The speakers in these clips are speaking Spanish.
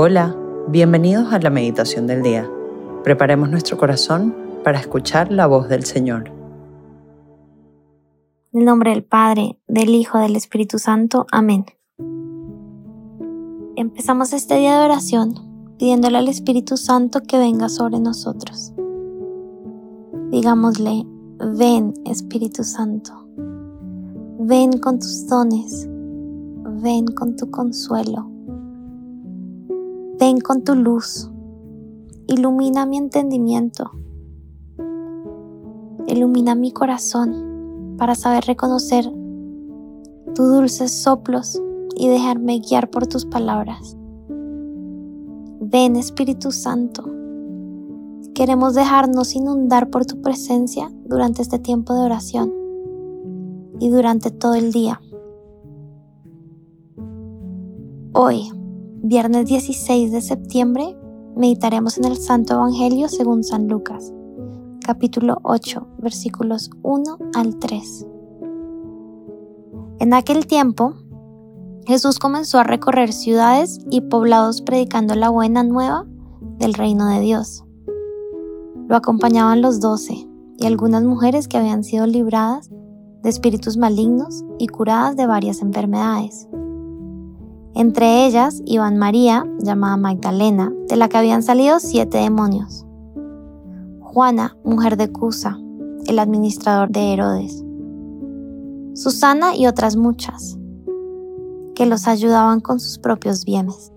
Hola, bienvenidos a la meditación del día. Preparemos nuestro corazón para escuchar la voz del Señor. En el nombre del Padre, del Hijo, del Espíritu Santo. Amén. Empezamos este día de oración pidiéndole al Espíritu Santo que venga sobre nosotros. Digámosle, ven Espíritu Santo, ven con tus dones, ven con tu consuelo Ven con tu luz, ilumina mi entendimiento, ilumina mi corazón para saber reconocer tus dulces soplos y dejarme guiar por tus palabras. Ven Espíritu Santo, queremos dejarnos inundar por tu presencia durante este tiempo de oración y durante todo el día. Hoy Viernes 16 de septiembre meditaremos en el Santo Evangelio según San Lucas, capítulo 8, versículos 1 al 3. En aquel tiempo, Jesús comenzó a recorrer ciudades y poblados predicando la buena nueva del reino de Dios. Lo acompañaban los doce y algunas mujeres que habían sido libradas de espíritus malignos y curadas de varias enfermedades. Entre ellas iban María, llamada Magdalena, de la que habían salido siete demonios. Juana, mujer de Cusa, el administrador de Herodes. Susana y otras muchas, que los ayudaban con sus propios bienes.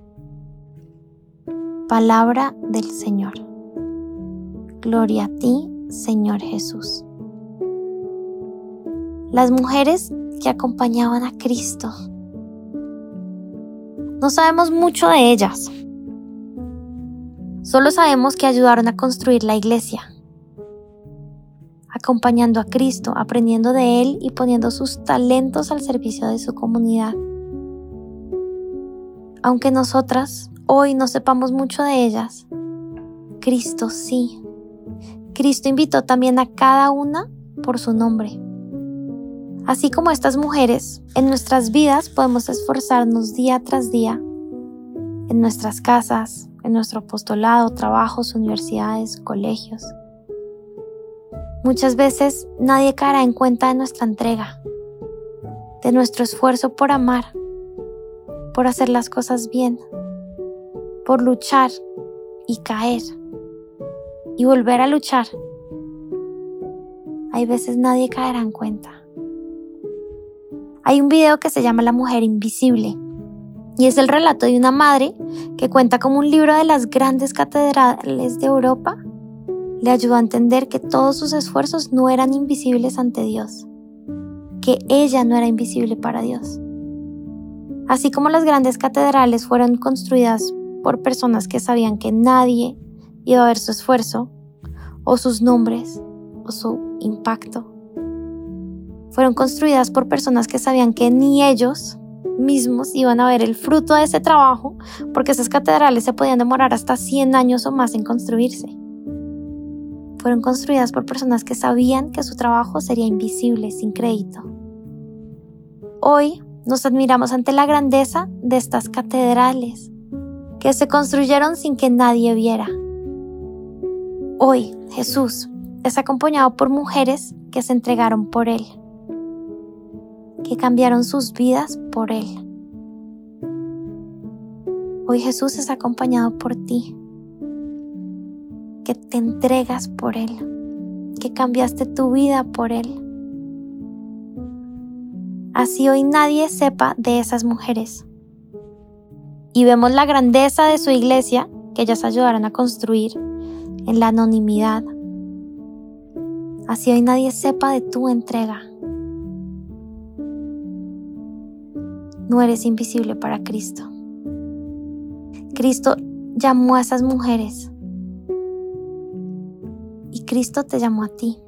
Palabra del Señor. Gloria a ti, Señor Jesús. Las mujeres que acompañaban a Cristo no sabemos mucho de ellas. Solo sabemos que ayudaron a construir la iglesia, acompañando a Cristo, aprendiendo de Él y poniendo sus talentos al servicio de su comunidad. Aunque nosotras hoy no sepamos mucho de ellas, Cristo sí. Cristo invitó también a cada una por su nombre. Así como estas mujeres, en nuestras vidas podemos esforzarnos día tras día, en nuestras casas, en nuestro apostolado, trabajos, universidades, colegios. Muchas veces nadie caerá en cuenta de nuestra entrega, de nuestro esfuerzo por amar, por hacer las cosas bien, por luchar y caer y volver a luchar. Hay veces nadie caerá en cuenta. Hay un video que se llama La mujer invisible y es el relato de una madre que cuenta como un libro de las grandes catedrales de Europa le ayudó a entender que todos sus esfuerzos no eran invisibles ante Dios, que ella no era invisible para Dios. Así como las grandes catedrales fueron construidas por personas que sabían que nadie iba a ver su esfuerzo, o sus nombres, o su impacto, fueron construidas por personas que sabían que ni ellos mismos iban a ver el fruto de ese trabajo, porque esas catedrales se podían demorar hasta 100 años o más en construirse. Fueron construidas por personas que sabían que su trabajo sería invisible, sin crédito. Hoy nos admiramos ante la grandeza de estas catedrales, que se construyeron sin que nadie viera. Hoy Jesús es acompañado por mujeres que se entregaron por Él que cambiaron sus vidas por Él. Hoy Jesús es acompañado por ti, que te entregas por Él, que cambiaste tu vida por Él. Así hoy nadie sepa de esas mujeres. Y vemos la grandeza de su iglesia que ellas ayudaron a construir en la anonimidad. Así hoy nadie sepa de tu entrega. No eres invisible para Cristo. Cristo llamó a esas mujeres y Cristo te llamó a ti.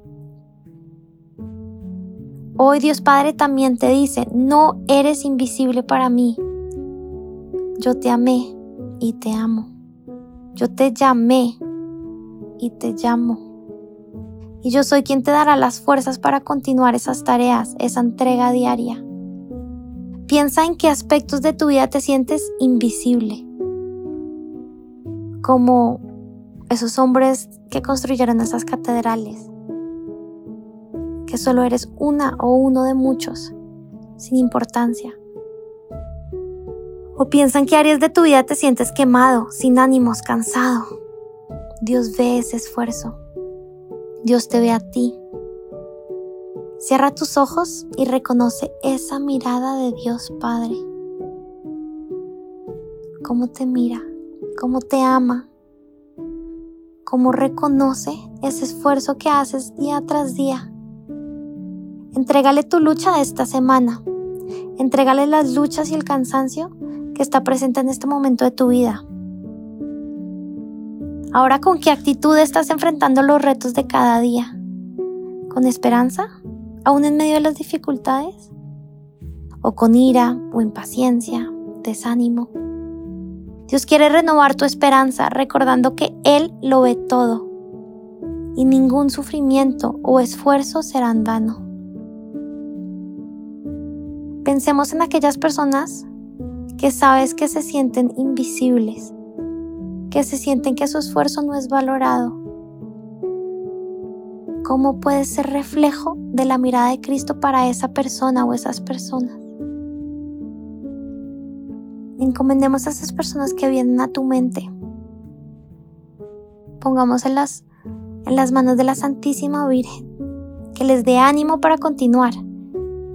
Hoy Dios Padre también te dice, no eres invisible para mí. Yo te amé y te amo. Yo te llamé y te llamo. Y yo soy quien te dará las fuerzas para continuar esas tareas, esa entrega diaria. Piensa en qué aspectos de tu vida te sientes invisible. como esos hombres que construyeron esas catedrales, que solo eres una o uno de muchos, sin importancia. O piensan que áreas de tu vida te sientes quemado, sin ánimos, cansado. Dios ve ese esfuerzo. Dios te ve a ti. Cierra tus ojos y reconoce esa mirada de Dios Padre. Cómo te mira, cómo te ama, cómo reconoce ese esfuerzo que haces día tras día. Entrégale tu lucha de esta semana. Entrégale las luchas y el cansancio que está presente en este momento de tu vida. Ahora, ¿con qué actitud estás enfrentando los retos de cada día? ¿Con esperanza? ¿Aún en medio de las dificultades? ¿O con ira o impaciencia, desánimo? Dios quiere renovar tu esperanza recordando que Él lo ve todo y ningún sufrimiento o esfuerzo será en vano. Pensemos en aquellas personas que sabes que se sienten invisibles, que se sienten que su esfuerzo no es valorado. ¿Cómo puedes ser reflejo de la mirada de Cristo para esa persona o esas personas? Encomendemos a esas personas que vienen a tu mente. Pongámoselas en las manos de la Santísima Virgen, que les dé ánimo para continuar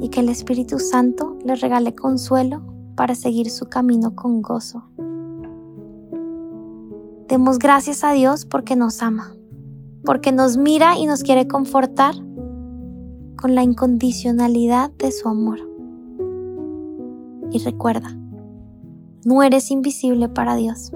y que el Espíritu Santo les regale consuelo para seguir su camino con gozo. Demos gracias a Dios porque nos ama, porque nos mira y nos quiere confortar con la incondicionalidad de su amor. Y recuerda, no eres invisible para Dios.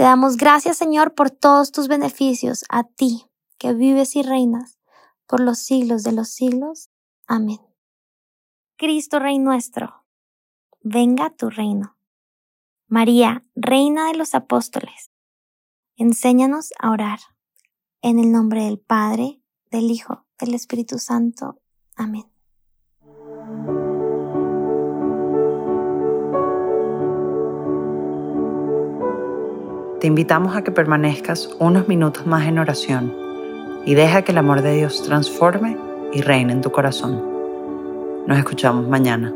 Te damos gracias, Señor, por todos tus beneficios, a ti, que vives y reinas por los siglos de los siglos. Amén. Cristo Rey nuestro, venga tu reino. María, Reina de los Apóstoles, enséñanos a orar. En el nombre del Padre, del Hijo, del Espíritu Santo. Amén. Te invitamos a que permanezcas unos minutos más en oración y deja que el amor de Dios transforme y reine en tu corazón. Nos escuchamos mañana.